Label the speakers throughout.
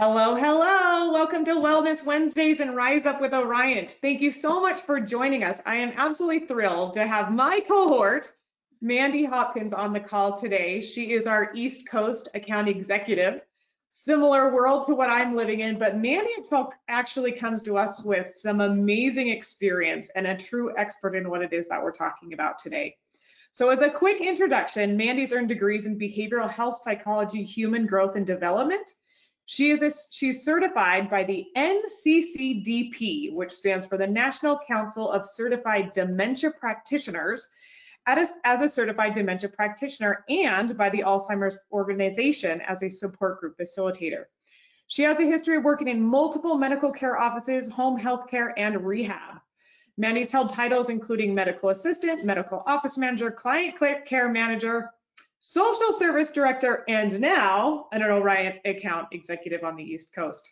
Speaker 1: Hello, hello. Welcome to Wellness Wednesdays and Rise Up with Orion. Thank you so much for joining us. I am absolutely thrilled to have my cohort, Mandy Hopkins, on the call today. She is our East Coast account executive. Similar world to what I'm living in, but Mandy actually comes to us with some amazing experience and a true expert in what it is that we're talking about today. So as a quick introduction, Mandy's earned degrees in behavioral health psychology, human growth and development, she is a, she's certified by the NCCDP, which stands for the National Council of Certified Dementia Practitioners, as, as a certified dementia practitioner and by the Alzheimer's Organization as a support group facilitator. She has a history of working in multiple medical care offices, home health care, and rehab. Mandy's held titles including medical assistant, medical office manager, client care manager, social service director, and now an Orion account executive on the East Coast.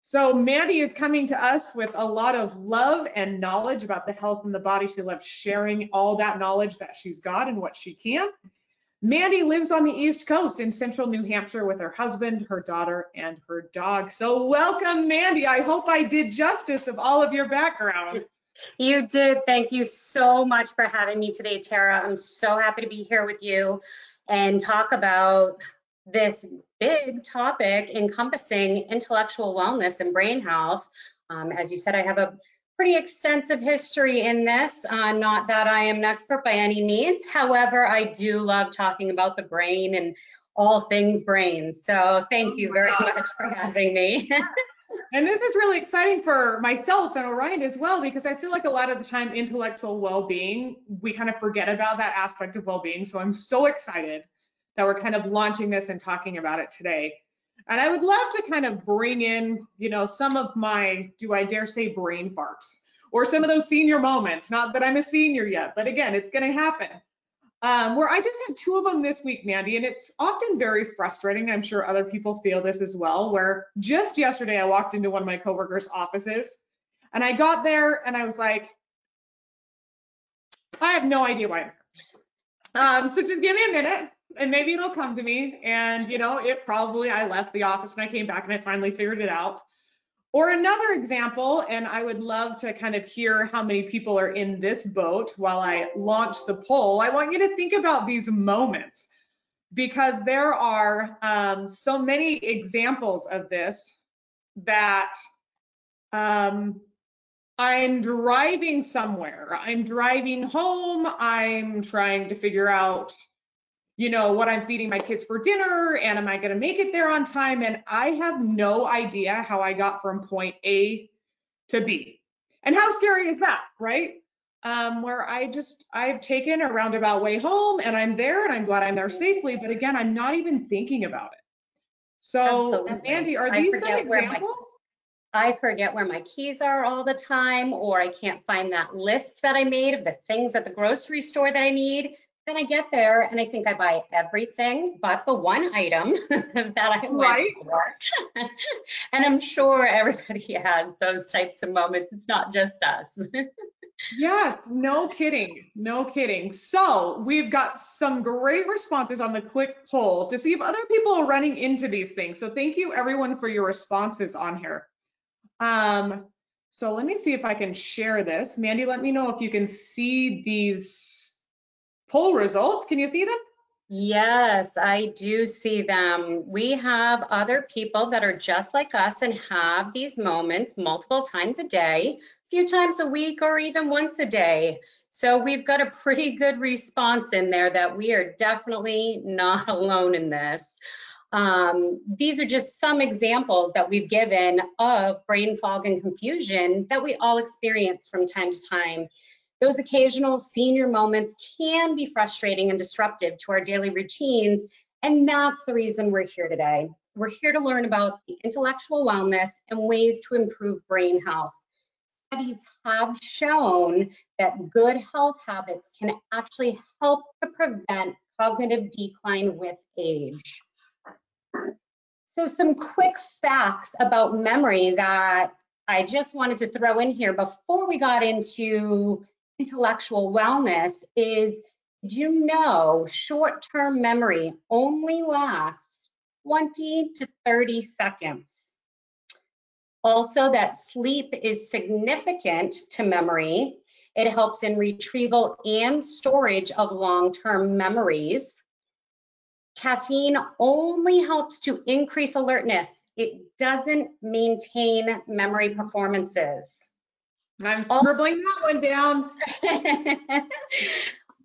Speaker 1: So Mandy is coming to us with a lot of love and knowledge about the health and the body. She loves sharing all that knowledge that she's got and what she can. Mandy lives on the East Coast in central New Hampshire with her husband, her daughter, and her dog. So welcome, Mandy. I hope I did justice of all of your background.
Speaker 2: You did. Thank you so much for having me today, Tara. I'm so happy to be here with you and talk about this big topic encompassing intellectual wellness and brain health. Um, as you said, I have a pretty extensive history in this. Uh, not that I am an expert by any means. However, I do love talking about the brain and all things brain. So thank you very much for having me.
Speaker 1: and this is really exciting for myself and Orion as well, because I feel like a lot of the time intellectual well-being, we kind of forget about that aspect of well-being. So I'm so excited that we're kind of launching this and talking about it today. And I would love to kind of bring in, you know, some of my, do I dare say brain farts or some of those senior moments, not that I'm a senior yet, but again, it's going to happen um, where I just had two of them this week, Mandy, and it's often very frustrating. I'm sure other people feel this as well, where just yesterday I walked into one of my coworkers' offices and I got there and I was like, I have no idea why Um, so just give me a minute and maybe it'll come to me. And, you know, it probably, I left the office and I came back and I finally figured it out. Or another example, and I would love to kind of hear how many people are in this boat while I launch the poll. I want you to think about these moments because there are um, so many examples of this that um, I'm driving somewhere, I'm driving home, I'm trying to figure out you know, what I'm feeding my kids for dinner and am I going to make it there on time? And I have no idea how I got from point A to B. And how scary is that, right? Um, where I just, I've taken a roundabout way home and I'm there and I'm glad I'm there safely. But again, I'm not even thinking about it. So, Absolutely. Andy, are these some examples?
Speaker 2: I forget where my keys are all the time, or I can't find that list that I made of the things at the grocery store that I need then I get there and I think I buy everything but the one item that I went right. for. and I'm sure everybody has those types of moments. It's not just us.
Speaker 1: yes, no kidding. No kidding. So we've got some great responses on the quick poll to see if other people are running into these things. So thank you everyone for your responses on here. Um, so let me see if I can share this. Mandy, let me know if you can see these poll results. Can you see them?
Speaker 2: Yes, I do see them. We have other people that are just like us and have these moments multiple times a day, a few times a week, or even once a day. So we've got a pretty good response in there that we are definitely not alone in this. Um, these are just some examples that we've given of brain fog and confusion that we all experience from time to time. Those occasional senior moments can be frustrating and disruptive to our daily routines, and that's the reason we're here today. We're here to learn about the intellectual wellness and ways to improve brain health. Studies have shown that good health habits can actually help to prevent cognitive decline with age. So some quick facts about memory that I just wanted to throw in here before we got into intellectual wellness is did you know short-term memory only lasts 20 to 30 seconds. Also, that sleep is significant to memory. It helps in retrieval and storage of long-term memories. Caffeine only helps to increase alertness. It doesn't maintain memory performances.
Speaker 1: I'm scribbling that one down.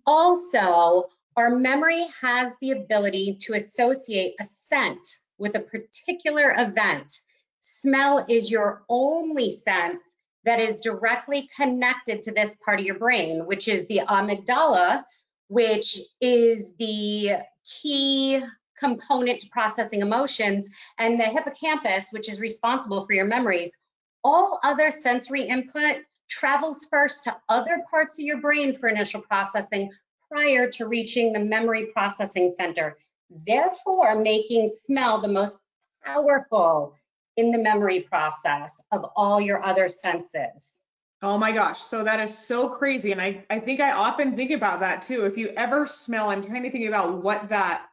Speaker 2: also, our memory has the ability to associate a scent with a particular event. Smell is your only sense that is directly connected to this part of your brain, which is the amygdala, which is the key component to processing emotions, and the hippocampus, which is responsible for your memories. All other sensory input travels first to other parts of your brain for initial processing prior to reaching the memory processing center, therefore making smell the most powerful in the memory process of all your other senses.
Speaker 1: Oh my gosh. So that is so crazy. And I, I think I often think about that too. If you ever smell, I'm trying to think about what that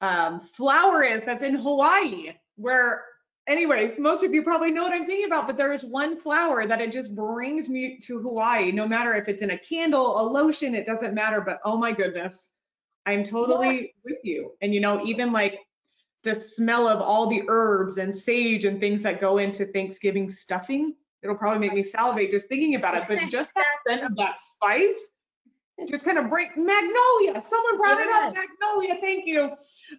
Speaker 1: um, flower is that's in Hawaii, where, anyways, most of you probably know what I'm thinking about, but there is one flower that it just brings me to Hawaii, no matter if it's in a candle, a lotion, it doesn't matter. But oh my goodness, I'm totally yeah. with you. And you know, even like the smell of all the herbs and sage and things that go into Thanksgiving stuffing It'll probably make me salivate just thinking about it. But just that scent of that spice just kind of break magnolia. Someone brought yes. it up. Magnolia, thank you.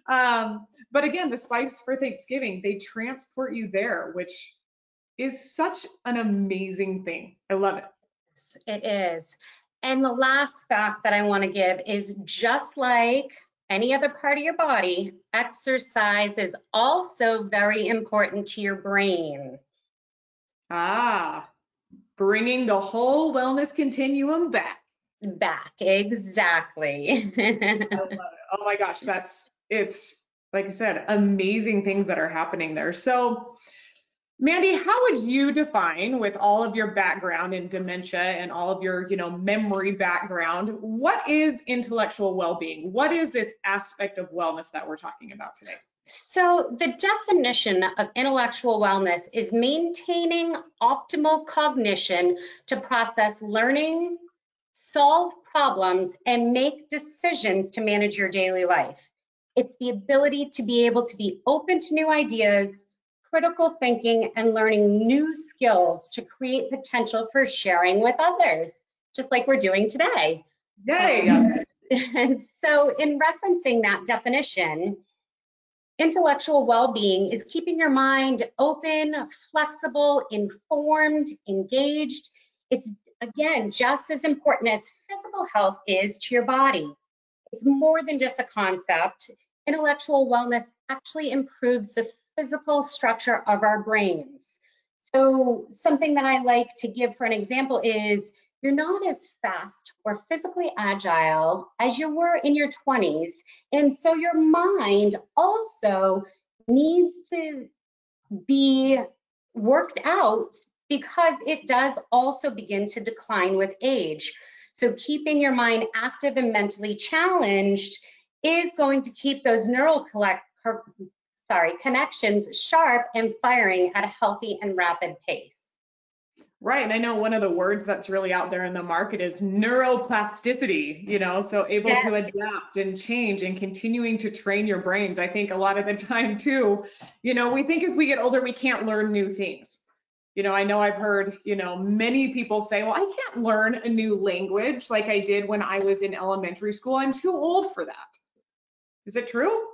Speaker 1: Um, but again, the spice for Thanksgiving, they transport you there, which is such an amazing thing. I love it.
Speaker 2: It is. And the last fact that I want to give is just like any other part of your body, exercise is also very important to your brain.
Speaker 1: Ah, bringing the whole wellness continuum back.
Speaker 2: Back, exactly.
Speaker 1: I love it. Oh my gosh, that's it's like I said, amazing things that are happening there. So, Mandy, how would you define with all of your background in dementia and all of your, you know, memory background, what is intellectual well-being? What is this aspect of wellness that we're talking about today?
Speaker 2: So, the definition of intellectual wellness is maintaining optimal cognition to process learning, solve problems, and make decisions to manage your daily life. It's the ability to be able to be open to new ideas, critical thinking, and learning new skills to create potential for sharing with others, just like we're doing today.
Speaker 1: Yay!
Speaker 2: Um, so, in referencing that definition, Intellectual well-being is keeping your mind open, flexible, informed, engaged. It's again just as important as physical health is to your body. It's more than just a concept. Intellectual wellness actually improves the physical structure of our brains. So something that I like to give for an example is you're not as fast or physically agile as you were in your 20s. And so your mind also needs to be worked out because it does also begin to decline with age. So keeping your mind active and mentally challenged is going to keep those neural collect, sorry, connections sharp and firing at a healthy and rapid pace.
Speaker 1: Right. And I know one of the words that's really out there in the market is neuroplasticity, you know, so able yes. to adapt and change and continuing to train your brains. I think a lot of the time, too, you know, we think as we get older, we can't learn new things. You know, I know I've heard, you know, many people say, well, I can't learn a new language like I did when I was in elementary school. I'm too old for that. Is it true?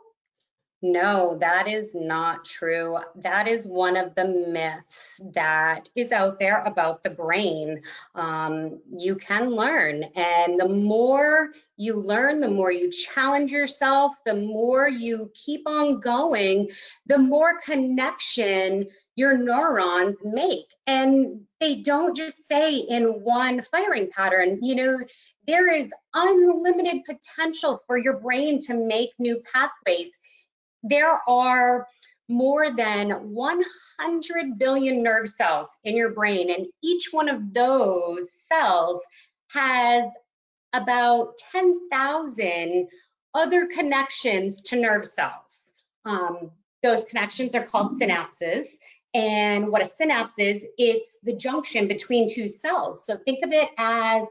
Speaker 2: No, that is not true. That is one of the myths that is out there about the brain. Um, you can learn, and the more you learn, the more you challenge yourself, the more you keep on going, the more connection your neurons make. And they don't just stay in one firing pattern. You know, there is unlimited potential for your brain to make new pathways there are more than 100 billion nerve cells in your brain, and each one of those cells has about 10,000 other connections to nerve cells. Um, those connections are called synapses. And what a synapse is, it's the junction between two cells. So think of it as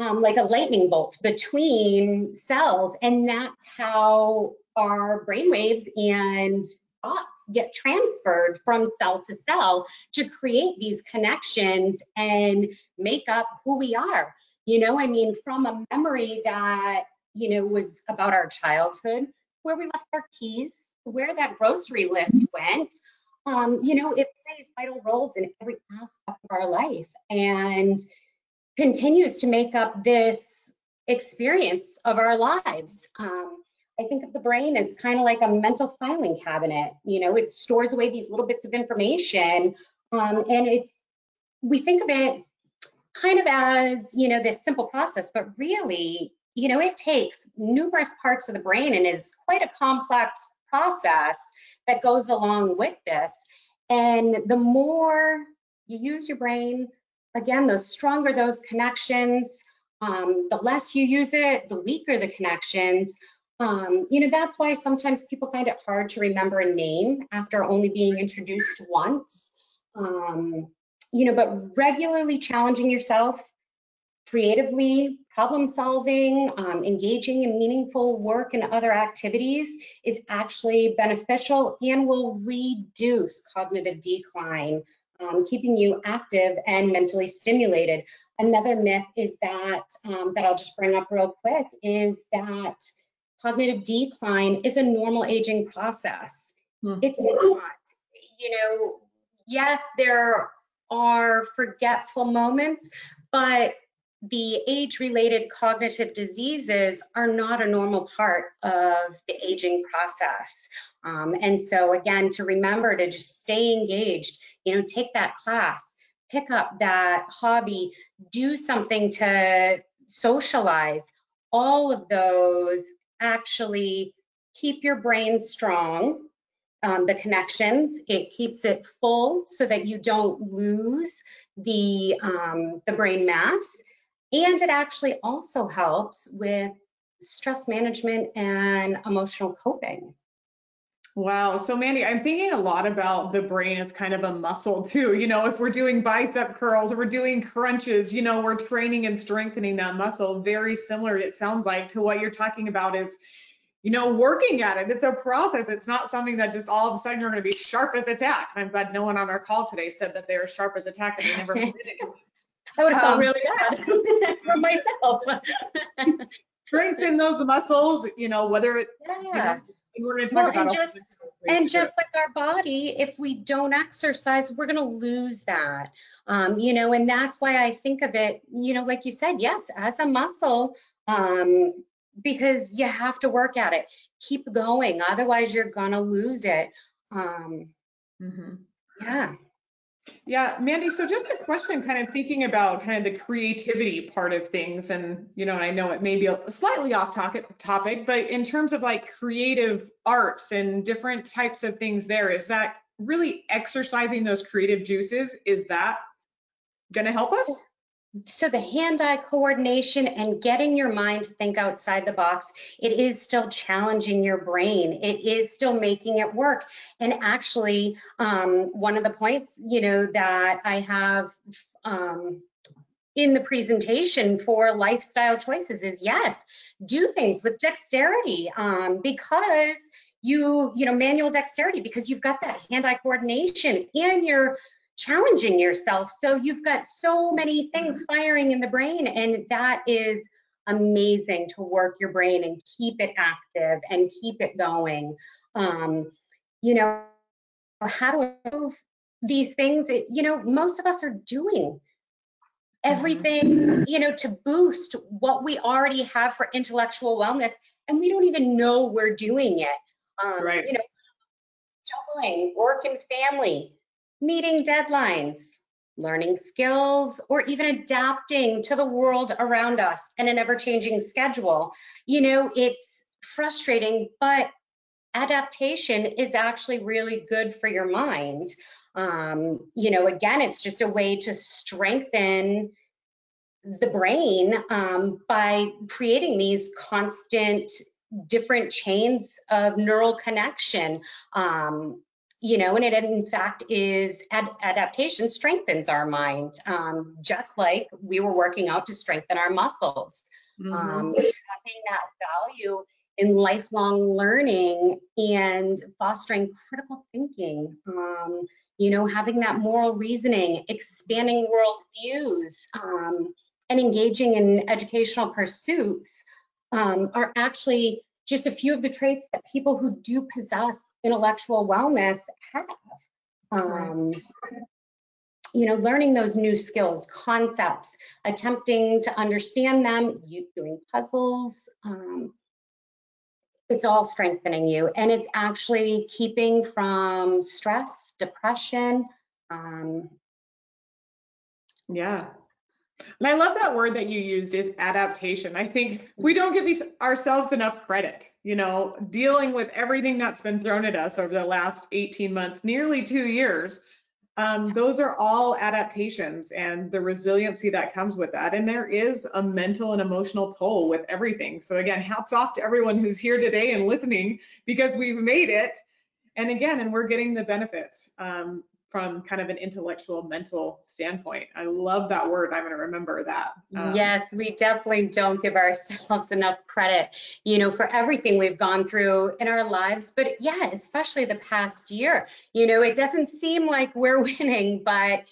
Speaker 2: um, like a lightning bolt between cells, and that's how our brainwaves and thoughts get transferred from cell to cell to create these connections and make up who we are. You know, I mean, from a memory that, you know, was about our childhood, where we left our keys, where that grocery list went, um, you know, it plays vital roles in every aspect of our life and continues to make up this experience of our lives. Um, I think of the brain as kind of like a mental filing cabinet. You know, it stores away these little bits of information, um, and it's we think of it kind of as you know this simple process, but really, you know, it takes numerous parts of the brain and is quite a complex process that goes along with this. And the more you use your brain, again, the stronger those connections. Um, the less you use it, the weaker the connections. Um, you know, that's why sometimes people find it hard to remember a name after only being introduced once. Um, you know, but regularly challenging yourself creatively, problem solving, um, engaging in meaningful work and other activities is actually beneficial and will reduce cognitive decline, um, keeping you active and mentally stimulated. Another myth is that, um, that I'll just bring up real quick, is that cognitive decline is a normal aging process. Hmm. It's not. You know, yes, there are forgetful moments, but the age related cognitive diseases are not a normal part of the aging process. Um, and so, again, to remember to just stay engaged, you know, take that class, pick up that hobby, do something to socialize. All of those actually keep your brain strong, um, the connections. It keeps it full so that you don't lose the, um, the brain mass. And it actually also helps with stress management and emotional coping.
Speaker 1: Wow. So, Mandy, I'm thinking a lot about the brain as kind of a muscle too. You know, if we're doing bicep curls or we're doing crunches, you know, we're training and strengthening that muscle. Very similar, it sounds like, to what you're talking about is, you know, working at it. It's a process. It's not something that just all of a sudden you're going to be sharp as a tack. And I'm glad no one on our call today said that they are sharp as a tack and they never did it.
Speaker 2: I would have felt um, really bad for myself.
Speaker 1: strengthen those muscles, you know, whether it, yeah. You know, we're going to talk well,
Speaker 2: about and just, and just like our body, if we don't exercise, we're going to lose that. Um, you know, and that's why I think of it, you know, like you said, yes, as a muscle, um, because you have to work at it. Keep going, otherwise you're going to lose it. Um, mm-hmm. Yeah.
Speaker 1: Yeah, Mandy, so just a question kind of thinking about kind of the creativity part of things and you know, I know it may be a slightly off topic topic, but in terms of like creative arts and different types of things there, is that really exercising those creative juices? Is that going to help us?
Speaker 2: So the hand-eye coordination and getting your mind to think outside the box it is still challenging your brain. It is still making it work. And actually um, one of the points you know that i have um, in the presentation for lifestyle choices is yes do things with dexterity um, because you you know manual dexterity because you've got that hand-eye coordination and you're challenging yourself. So you've got so many things mm-hmm. firing in the brain, and that is amazing to work your brain and keep it active and keep it going. Um, you know, how to move these things, that, you know, most of us are doing everything, mm-hmm. you know, to boost what we already have for intellectual wellness, and we don't even know we're doing it. Um, right. You know, juggling work and family, meeting deadlines, learning skills, or even adapting to the world around us and an ever changing schedule. You know, it's frustrating, but adaptation is actually really good for your mind. Um, you know, again, it's just a way to strengthen the brain um, by creating these constant different chains of neural connection. Um, you know, and it in fact is ad- adaptation strengthens our mind, um, just like we were working out to strengthen our muscles. Mm-hmm. Um, having that value in lifelong learning and fostering critical thinking, um, you know, having that moral reasoning, expanding world views, um, and engaging in educational pursuits um, are actually just a few of the traits that people who do possess intellectual wellness have. Um, you know, learning those new skills, concepts, attempting to understand them, you doing puzzles, um, it's all strengthening you and it's actually keeping from stress, depression. Um,
Speaker 1: yeah, and I love that word that you used is adaptation. I think we don't give ourselves enough credit, you know, dealing with everything that's been thrown at us over the last 18 months, nearly two years. Um, those are all adaptations and the resiliency that comes with that. And there is a mental and emotional toll with everything. So again, hats off to everyone who's here today and listening because we've made it. And again, and we're getting the benefits. Um, from kind of an intellectual mental standpoint. I love that word. I'm going to remember that.
Speaker 2: Um, yes, we definitely don't give ourselves enough credit, you know, for everything we've gone through in our lives. But yeah, especially the past year, you know, it doesn't seem like we're winning, but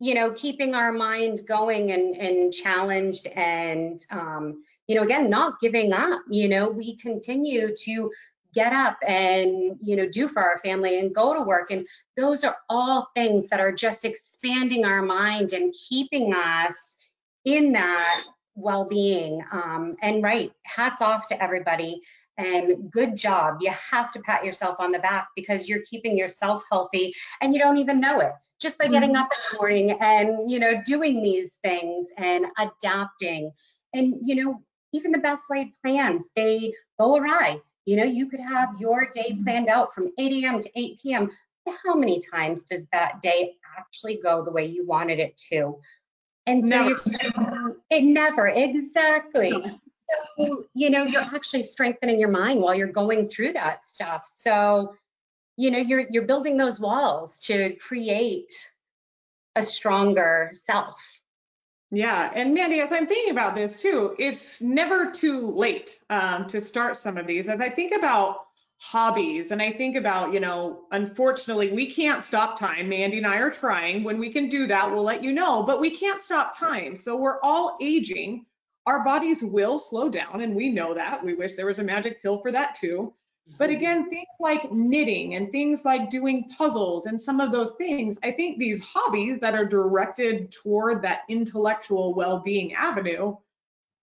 Speaker 2: you know, keeping our mind going and, and challenged and, um, you know, again, not giving up, you know, we continue to get up and you know do for our family and go to work. And those are all things that are just expanding our mind and keeping us in that well-being. Um, and right hats off to everybody and good job. You have to pat yourself on the back because you're keeping yourself healthy and you don't even know it. Just by getting mm-hmm. up in the morning and you know doing these things and adapting. And you know even the best laid plans they go awry you know, you could have your day planned out from 8 a.m. to 8 p.m. How many times does that day actually go the way you wanted it to? And so never. it never, exactly. So, you know, you're actually strengthening your mind while you're going through that stuff. So, you know, you're you're building those walls to create a stronger self.
Speaker 1: Yeah, and Mandy, as I'm thinking about this too, it's never too late um, to start some of these. As I think about hobbies and I think about, you know, unfortunately, we can't stop time. Mandy and I are trying. When we can do that, we'll let you know, but we can't stop time. So we're all aging. Our bodies will slow down, and we know that. We wish there was a magic pill for that too. But again, things like knitting and things like doing puzzles and some of those things, I think these hobbies that are directed toward that intellectual well being avenue,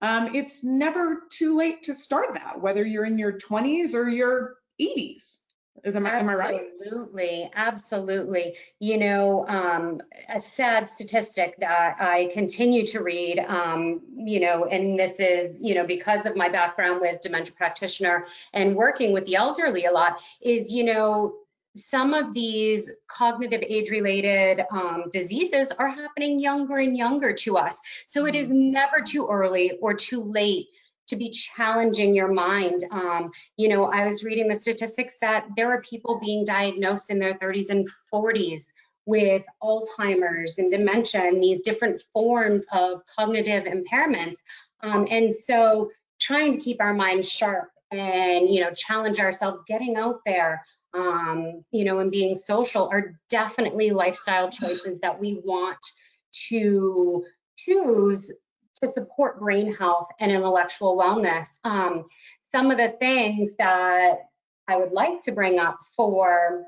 Speaker 1: um, it's never too late to start that, whether you're in your 20s or your 80s. Is am,
Speaker 2: am
Speaker 1: I right?
Speaker 2: Absolutely, absolutely. You know, um, a sad statistic that I continue to read, um, you know, and this is, you know, because of my background with dementia practitioner and working with the elderly a lot, is, you know, some of these cognitive age-related um, diseases are happening younger and younger to us. So it is mm-hmm. never too early or too late to be challenging your mind. Um, you know, I was reading the statistics that there are people being diagnosed in their 30s and 40s with Alzheimer's and dementia and these different forms of cognitive impairments. Um, and so trying to keep our minds sharp and, you know, challenge ourselves, getting out there, um, you know, and being social are definitely lifestyle choices that we want to choose to support brain health and intellectual wellness. Um, some of the things that I would like to bring up for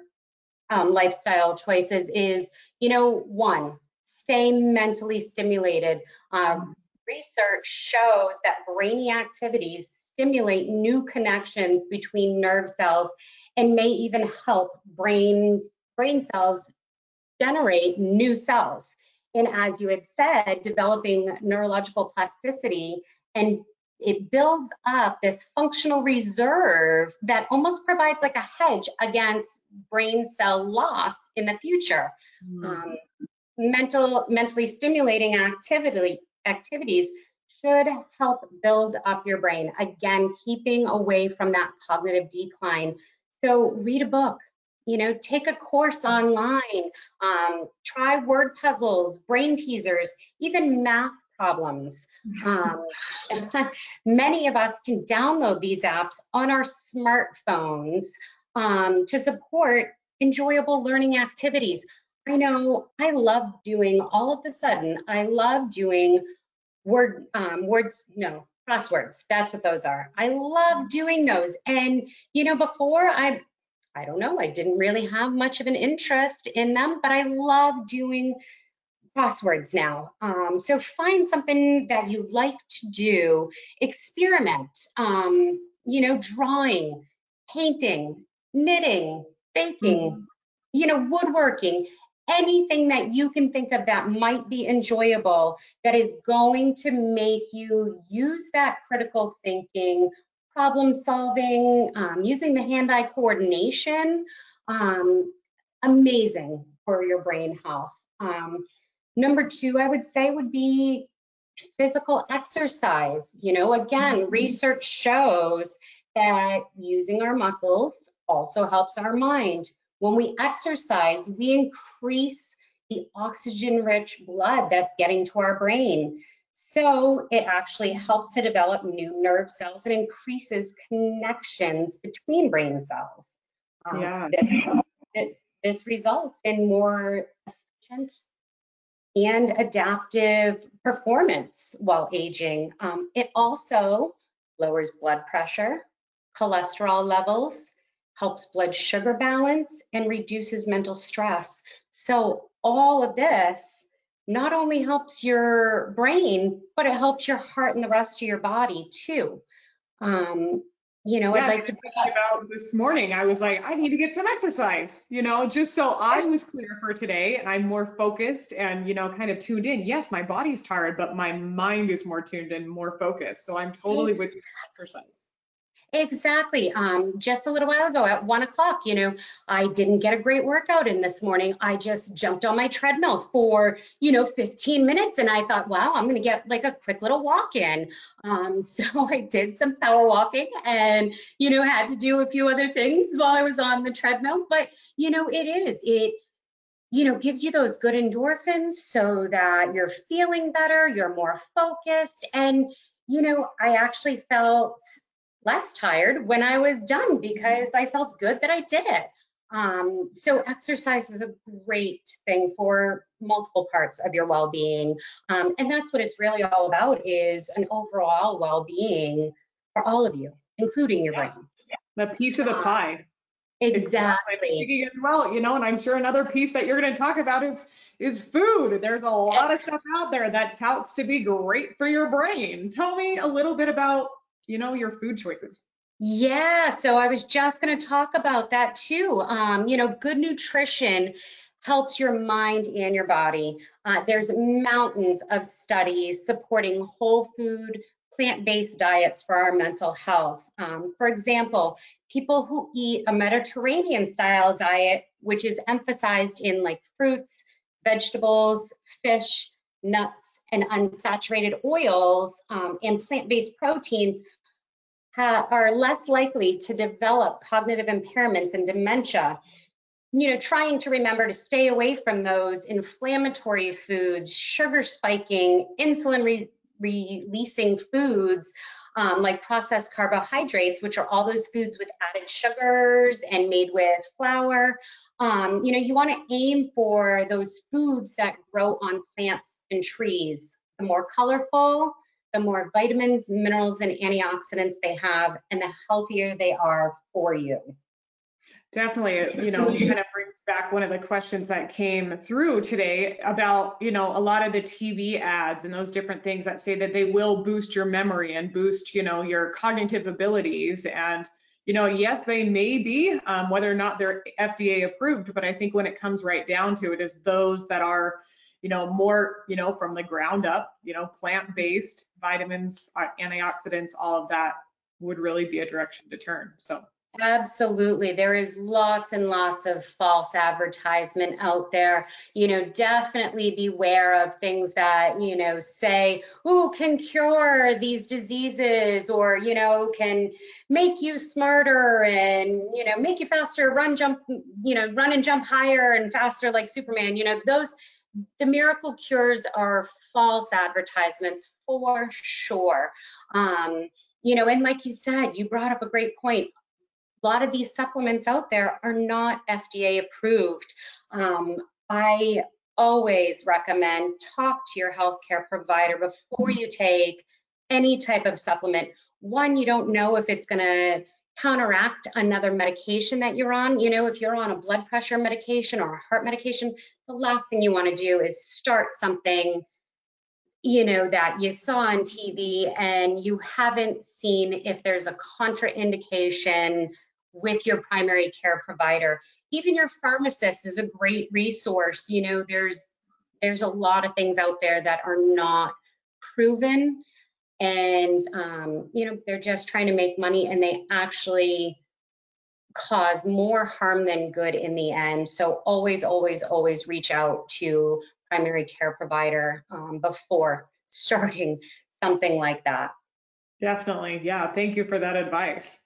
Speaker 2: um, lifestyle choices is, you know, one, stay mentally stimulated. Um, research shows that brainy activities stimulate new connections between nerve cells and may even help brains, brain cells generate new cells. And as you had said, developing neurological plasticity and it builds up this functional reserve that almost provides like a hedge against brain cell loss in the future. Mm. Um, mental, mentally stimulating activity activities should help build up your brain. Again, keeping away from that cognitive decline. So read a book, you know, take a course online, um, try word puzzles, brain teasers, even math problems. Um, many of us can download these apps on our smartphones um, to support enjoyable learning activities. I know I love doing all of the sudden, I love doing word um, words, no, crosswords. That's what those are. I love doing those. And you know, before I I don't know, I didn't really have much of an interest in them, but I love doing crosswords now. Um, so find something that you like to do, experiment, um, you know, drawing, painting, knitting, baking, mm-hmm. you know, woodworking, anything that you can think of that might be enjoyable, that is going to make you use that critical thinking, problem solving, um, using the hand-eye coordination, um, amazing for your brain health. Um, number two, I would say would be physical exercise. You know, again, mm-hmm. research shows that using our muscles also helps our mind. When we exercise, we increase the oxygen rich blood that's getting to our brain. So it actually helps to develop new nerve cells and increases connections between brain cells.
Speaker 1: Um, yeah.
Speaker 2: This, this results in more efficient and adaptive performance while aging. Um, it also lowers blood pressure, cholesterol levels, helps blood sugar balance, and reduces mental stress. So all of this not only helps your brain, but it helps your heart and the rest of your body too. Um, you know,
Speaker 1: yeah,
Speaker 2: I'd like to
Speaker 1: about this morning. I was like, I need to get some exercise, you know, just so I was clear for today and I'm more focused and, you know, kind of tuned in. Yes, my body's tired, but my mind is more tuned in, more focused. So I'm totally with exercise.
Speaker 2: Exactly. Um, just a little while ago at one o'clock, you know, I didn't get a great workout in this morning. I just jumped on my treadmill for, you know, 15 minutes and I thought, wow, I'm going to get like a quick little walk in. Um, so I did some power walking and, you know, had to do a few other things while I was on the treadmill. But, you know, it is, it, you know, gives you those good endorphins so that you're feeling better, you're more focused. And, you know, I actually felt less tired when I was done because I felt good that I did it. Um, so exercise is a great thing for multiple parts of your well-being, um, and that's what it's really all about: is an overall well-being for all of you, including your brain.
Speaker 1: The piece of the um, pie.
Speaker 2: Exactly.
Speaker 1: exactly. As well, you know, and I'm sure another piece that you're going to talk about is is food. There's a lot of stuff out there that touts to be great for your brain. Tell me a little bit about you know, your food choices.
Speaker 2: Yeah, so I was just going to talk about that too. Um, you know, good nutrition helps your mind and your body. Uh, there's mountains of studies supporting whole food, plant-based diets for our mental health. Um, for example, people who eat a Mediterranean style diet, which is emphasized in like fruits, vegetables, fish, nuts, and unsaturated oils um, and plant-based proteins ha- are less likely to develop cognitive impairments and dementia. You know, trying to remember to stay away from those inflammatory foods, sugar spiking, insulin re- releasing foods, um, like processed carbohydrates, which are all those foods with added sugars and made with flour. Um, you know, you want to aim for those foods that grow on plants and trees. The more colorful, the more vitamins, minerals, and antioxidants they have, and the healthier they are for you.
Speaker 1: Definitely, you know, it kind of brings back one of the questions that came through today about, you know, a lot of the TV ads and those different things that say that they will boost your memory and boost, you know, your cognitive abilities. And, you know, yes, they may be, um, whether or not they're FDA approved, but I think when it comes right down to it, is those that are, you know, more, you know, from the ground up, you know, plant-based vitamins, uh, antioxidants, all of that would really be a direction to turn. So
Speaker 2: Absolutely. There is lots and lots of false advertisement out there. You know, definitely beware of things that, you know, say, oh, can cure these diseases or, you know, can make you smarter and, you know, make you faster, run, jump, you know, run and jump higher and faster like Superman. You know, those, the miracle cures are false advertisements for sure. Um, you know, and like you said, you brought up a great point a lot of these supplements out there are not FDA approved. Um, I always recommend talk to your healthcare provider before you take any type of supplement. One, you don't know if it's going to counteract another medication that you're on. You know, if you're on a blood pressure medication or a heart medication, the last thing you want to do is start something you know that you saw on TV and you haven't seen if there's a contraindication with your primary care provider. Even your pharmacist is a great resource. You know, there's there's a lot of things out there that are not proven. And um, you know they're just trying to make money and they actually cause more harm than good in the end. So always always always reach out to primary care provider um, before starting something like that.
Speaker 1: Definitely. Yeah. Thank you for that advice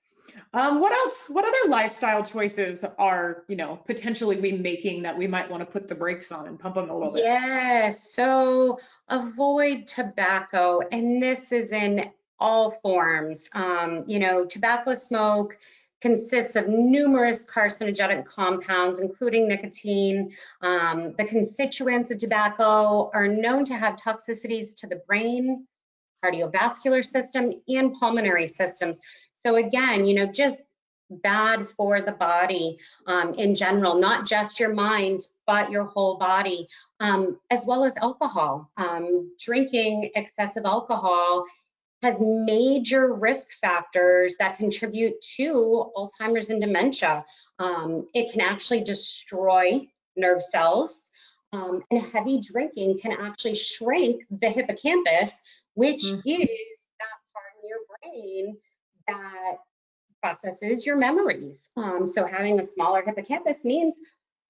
Speaker 1: um, what else? What other lifestyle choices are, you know, potentially we making that we might want to put the brakes on and pump them a little bit?
Speaker 2: Yes. So avoid tobacco, and this is in all forms. Um, you know, tobacco smoke consists of numerous carcinogenic compounds, including nicotine. Um, the constituents of tobacco are known to have toxicities to the brain, cardiovascular system, and pulmonary systems. So again, you know, just bad for the body um, in general, not just your mind, but your whole body, um, as well as alcohol. Um, drinking excessive alcohol has major risk factors that contribute to Alzheimer's and dementia. Um, it can actually destroy nerve cells, um, and heavy drinking can actually shrink the hippocampus, which mm-hmm. is that part of your brain that processes your memories. Um, so having a smaller hippocampus means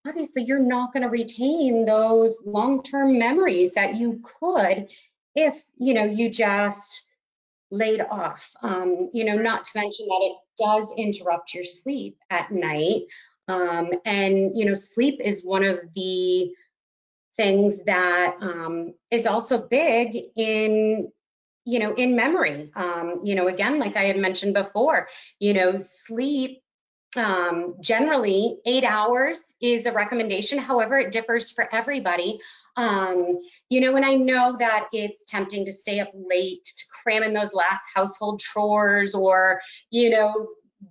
Speaker 2: obviously you're not going to retain those long-term memories that you could if you know you just laid off. Um, you know, not to mention that it does interrupt your sleep at night. Um, and you know, sleep is one of the things that um, is also big in you know, in memory. Um, you know, again, like I had mentioned before, you know, sleep um, generally eight hours is a recommendation. However, it differs for everybody. Um, you know, and I know that it's tempting to stay up late to cram in those last household chores or, you know,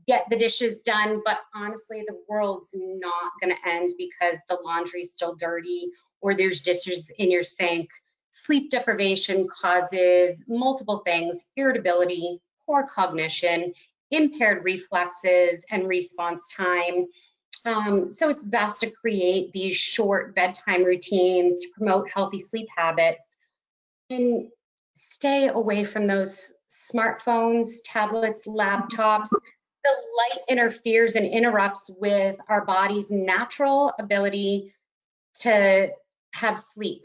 Speaker 2: get the dishes done. But honestly, the world's not going to end because the laundry's still dirty or there's dishes in your sink Sleep deprivation causes multiple things, irritability, poor cognition, impaired reflexes and response time. Um, so it's best to create these short bedtime routines to promote healthy sleep habits and stay away from those smartphones, tablets, laptops. The light interferes and interrupts with our body's natural ability to have sleep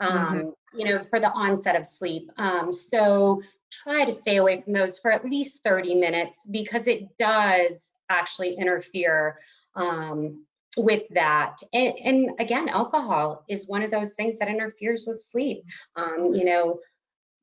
Speaker 2: um, mm-hmm. you know, for the onset of sleep. Um, so try to stay away from those for at least 30 minutes because it does actually interfere um, with that. And, and, again, alcohol is one of those things that interferes with sleep. Um, you know,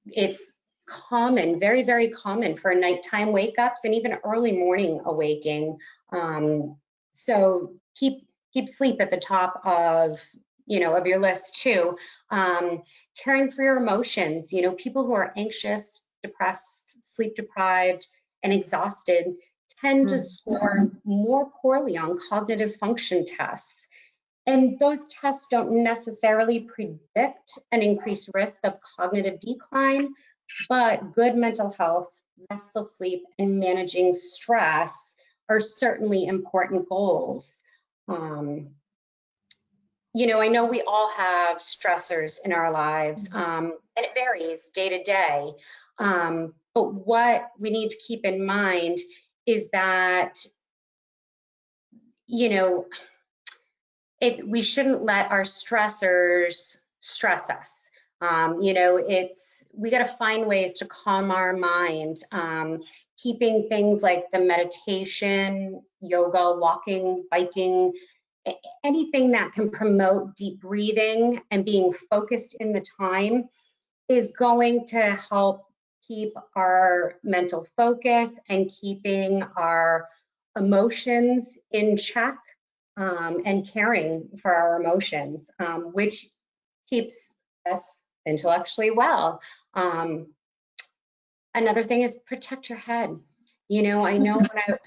Speaker 2: it's common, very, very common for nighttime wake ups and even early morning awaking. Um, so keep keep sleep at the top of you know, of your list too. Um, caring for your emotions, you know, people who are anxious, depressed, sleep deprived, and exhausted tend mm-hmm. to score more poorly on cognitive function tests. And those tests don't necessarily predict an increased risk of cognitive decline, but good mental health, restful sleep, and managing stress are certainly important goals. Um, you know, I know we all have stressors in our lives, mm-hmm. um, and it varies day to day. Um, but what we need to keep in mind is that, you know, it, we shouldn't let our stressors stress us. Um, you know, it's we got to find ways to calm our mind. Um, keeping things like the meditation, yoga, walking, biking, anything that can promote deep breathing and being focused in the time is going to help keep our mental focus and keeping our emotions in check um, and caring for our emotions, um, which keeps us intellectually well. Um, another thing is protect your head. You know, I know when I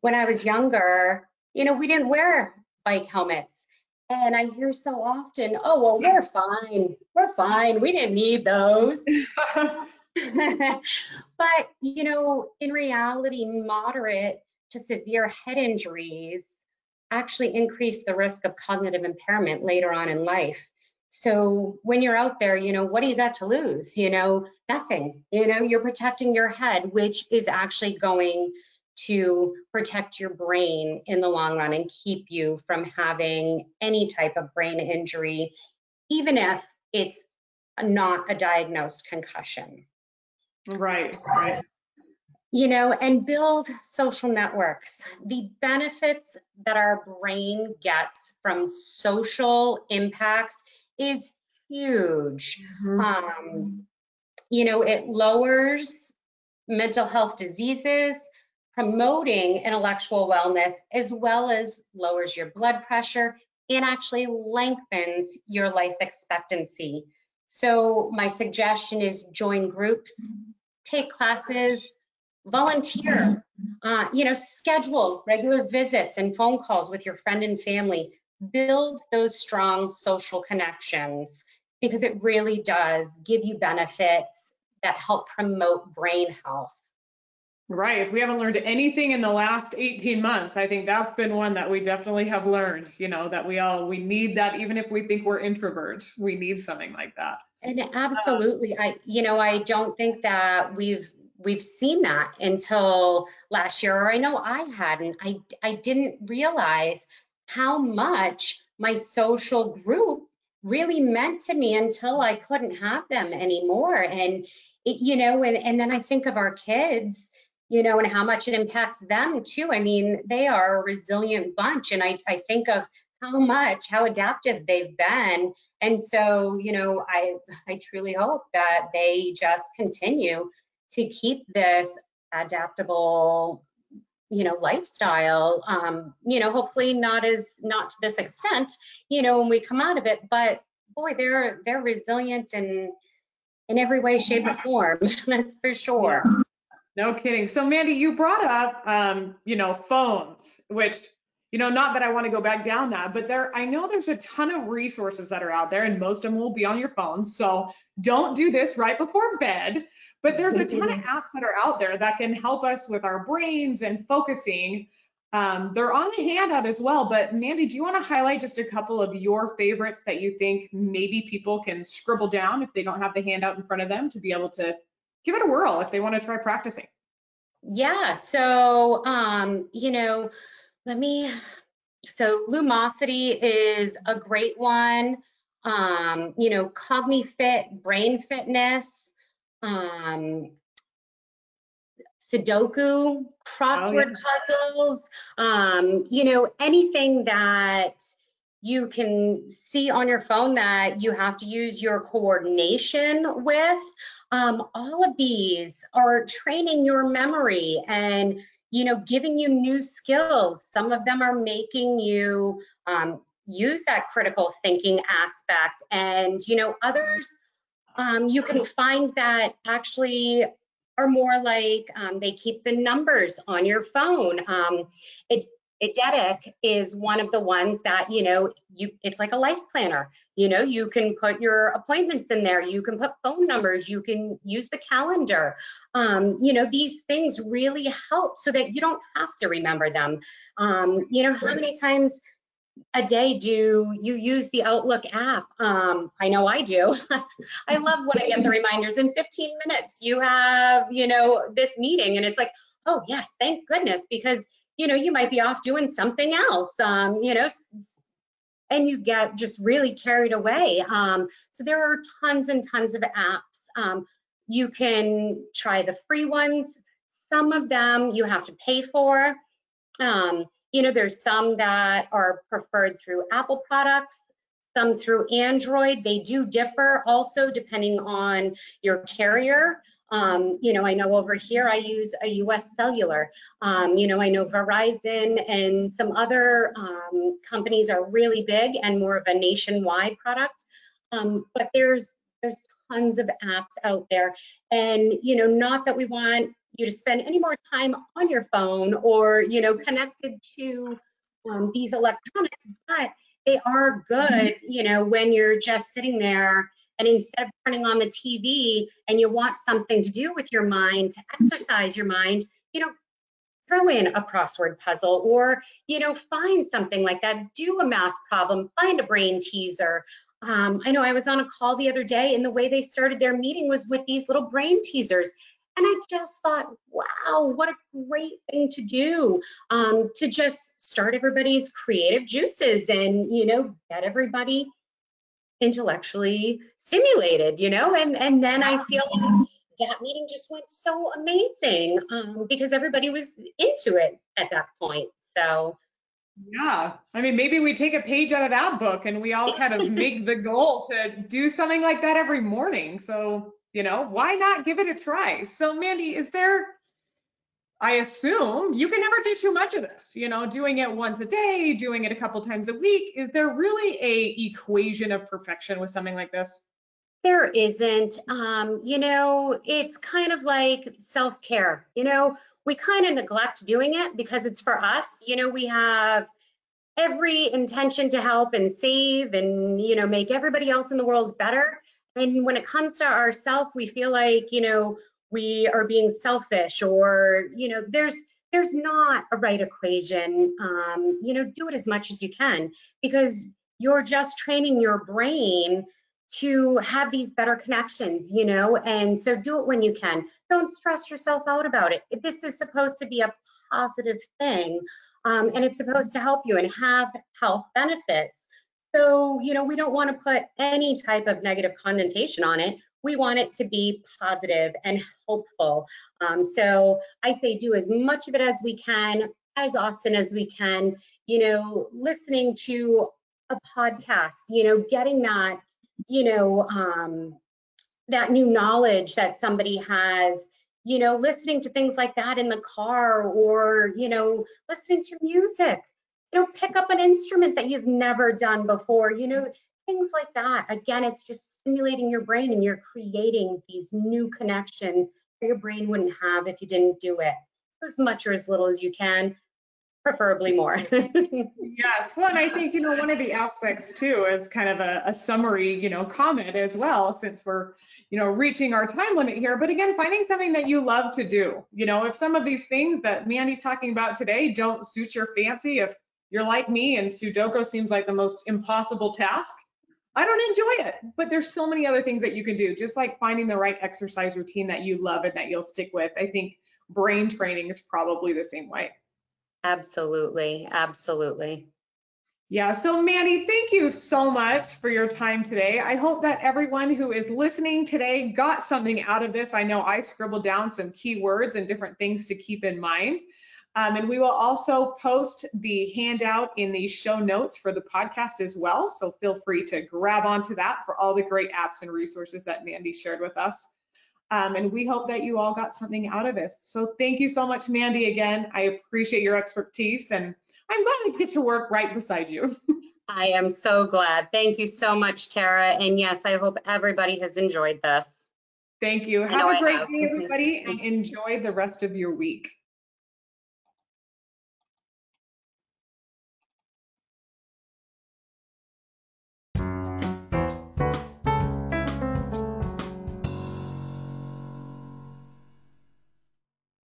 Speaker 2: when I was younger, you know, we didn't wear bike helmets. And I hear so often, oh, well, we're fine. We're fine. We didn't need those. but, you know, in reality, moderate to severe head injuries actually increase the risk of cognitive impairment later on in life. So when you're out there, you know, what do you got to lose? You know, nothing. You know, you're protecting your head, which is actually going to protect your brain in the long run and keep you from having any type of brain injury, even if it's not a diagnosed concussion.
Speaker 1: Right, right.
Speaker 2: You know, and build social networks. The benefits that our brain gets from social impacts is huge. Mm-hmm. Um, you know, it lowers mental health diseases, promoting intellectual wellness, as well as lowers your blood pressure and actually lengthens your life expectancy. So, my suggestion is join groups, take classes, volunteer, uh, you know, schedule regular visits and phone calls with your friend and family build those strong social connections because it really does give you benefits that help promote brain health.
Speaker 1: Right. If we haven't learned anything in the last 18 months, I think that's been one that we definitely have learned, you know, that we all we need that even if we think we're introverts, we need something like that.
Speaker 2: And absolutely. I you know, I don't think that we've we've seen that until last year or I know I hadn't. I I didn't realize how much my social group really meant to me until I couldn't have them anymore. And, it, you know, and, and then I think of our kids, you know, and how much it impacts them too. I mean, they are a resilient bunch. And I, I think of how much, how adaptive they've been. And so, you know, I, I truly hope that they just continue to keep this adaptable you know lifestyle um you know hopefully not as not to this extent you know when we come out of it but boy they're they're resilient in in every way shape or form that's for sure
Speaker 1: no kidding so mandy you brought up um you know phones which you know not that i want to go back down that but there i know there's a ton of resources that are out there and most of them will be on your phone so don't do this right before bed but there's a ton of apps that are out there that can help us with our brains and focusing. Um, they're on the handout as well. But Mandy, do you want to highlight just a couple of your favorites that you think maybe people can scribble down if they don't have the handout in front of them to be able to give it a whirl if they want to try practicing?
Speaker 2: Yeah. So, um, you know, let me. So Lumosity is a great one. Um, you know, CogniFit, Brain Fitness um, Sudoku, crossword oh, yeah. puzzles, um, you know, anything that you can see on your phone that you have to use your coordination with. Um, all of these are training your memory and you know giving you new skills. Some of them are making you um, use that critical thinking aspect, and you know others um, you can find that actually are more like um, they keep the numbers on your phone. Um, it, Eidetic is one of the ones that you know you it's like a life planner. You know, you can put your appointments in there. You can put phone numbers. You can use the calendar. Um, you know, these things really help so that you don't have to remember them. Um, you know, how many times a day do you use the Outlook app? Um, I know I do. I love when I get the reminders in 15 minutes. You have, you know, this meeting, and it's like, oh yes, thank goodness, because you know you might be off doing something else, um, you know, and you get just really carried away. Um, so there are tons and tons of apps. Um, you can try the free ones. Some of them you have to pay for. Um, you know, there's some that are preferred through Apple products, some through Android. They do differ also depending on your carrier. Um, you know, I know over here I use a US cellular. Um, you know, I know Verizon and some other um, companies are really big and more of a nationwide product. Um, but there's there's tons of apps out there, and you know, not that we want you to spend any more time on your phone or you know connected to um, these electronics, but they are good, you know, when you're just sitting there and instead of turning on the TV and you want something to do with your mind, to exercise your mind, you know, throw in a crossword puzzle or, you know, find something like that. Do a math problem, find a brain teaser. Um, I know I was on a call the other day and the way they started their meeting was with these little brain teasers. And I just thought, wow, what a great thing to do um, to just start everybody's creative juices and, you know, get everybody intellectually stimulated, you know, and and then I feel like that meeting just went so amazing um, because everybody was into it at that point. So
Speaker 1: yeah, I mean, maybe we take a page out of that book and we all kind of make the goal to do something like that every morning. So, you know, why not give it a try? So, Mandy, is there I assume you can never do too much of this, you know, doing it once a day, doing it a couple times a week. Is there really a equation of perfection with something like this?
Speaker 2: There isn't. Um, you know, it's kind of like self-care. You know, we kind of neglect doing it because it's for us. You know, we have every intention to help and save and, you know, make everybody else in the world better. And when it comes to ourself, we feel like, you know, we are being selfish or you know there's there's not a right equation. Um, you know do it as much as you can because you're just training your brain to have these better connections you know and so do it when you can. Don't stress yourself out about it. This is supposed to be a positive thing um, and it's supposed to help you and have health benefits. So you know we don't want to put any type of negative connotation on it we want it to be positive and hopeful. Um, so I say do as much of it as we can, as often as we can, you know, listening to a podcast, you know, getting that, you know, um, that new knowledge that somebody has, you know, listening to things like that in the car or, you know, listening to music, you know, pick up an instrument that you've never done before, you know, things like that. Again, it's just stimulating your brain and you're creating these new connections that your brain wouldn't have if you didn't do it. As much or as little as you can, preferably more.
Speaker 1: yes. Well, and I think, you know, one of the aspects too is kind of a, a, summary, you know, comment as well, since we're, you know, reaching our time limit here. But again, finding something that you love to do. You know, if some of these things that Mandy's talking about today don't suit your fancy, if you're like me and Sudoku seems like the most impossible task, I don't enjoy it, but there's so many other things that you can do, just like finding the right exercise routine that you love and that you'll stick with. I think brain training is probably the same way.
Speaker 2: Absolutely. Absolutely.
Speaker 1: Yeah. So, Mandy, thank you so much for your time today. I hope that everyone who is listening today got something out of this. I know I scribbled down some keywords and different things to keep in mind. Um, and we will also post the handout in the show notes for the podcast as well. So feel free to grab onto that for all the great apps and resources that Mandy shared with us. Um, and we hope that you all got something out of this. So thank you so much, Mandy, again. I appreciate your expertise and I'm glad to get to work right beside you.
Speaker 2: I am so glad. Thank you so much, Tara. And yes, I hope everybody has enjoyed this.
Speaker 1: Thank you. Have a great have. day, everybody, and enjoy the rest of your week.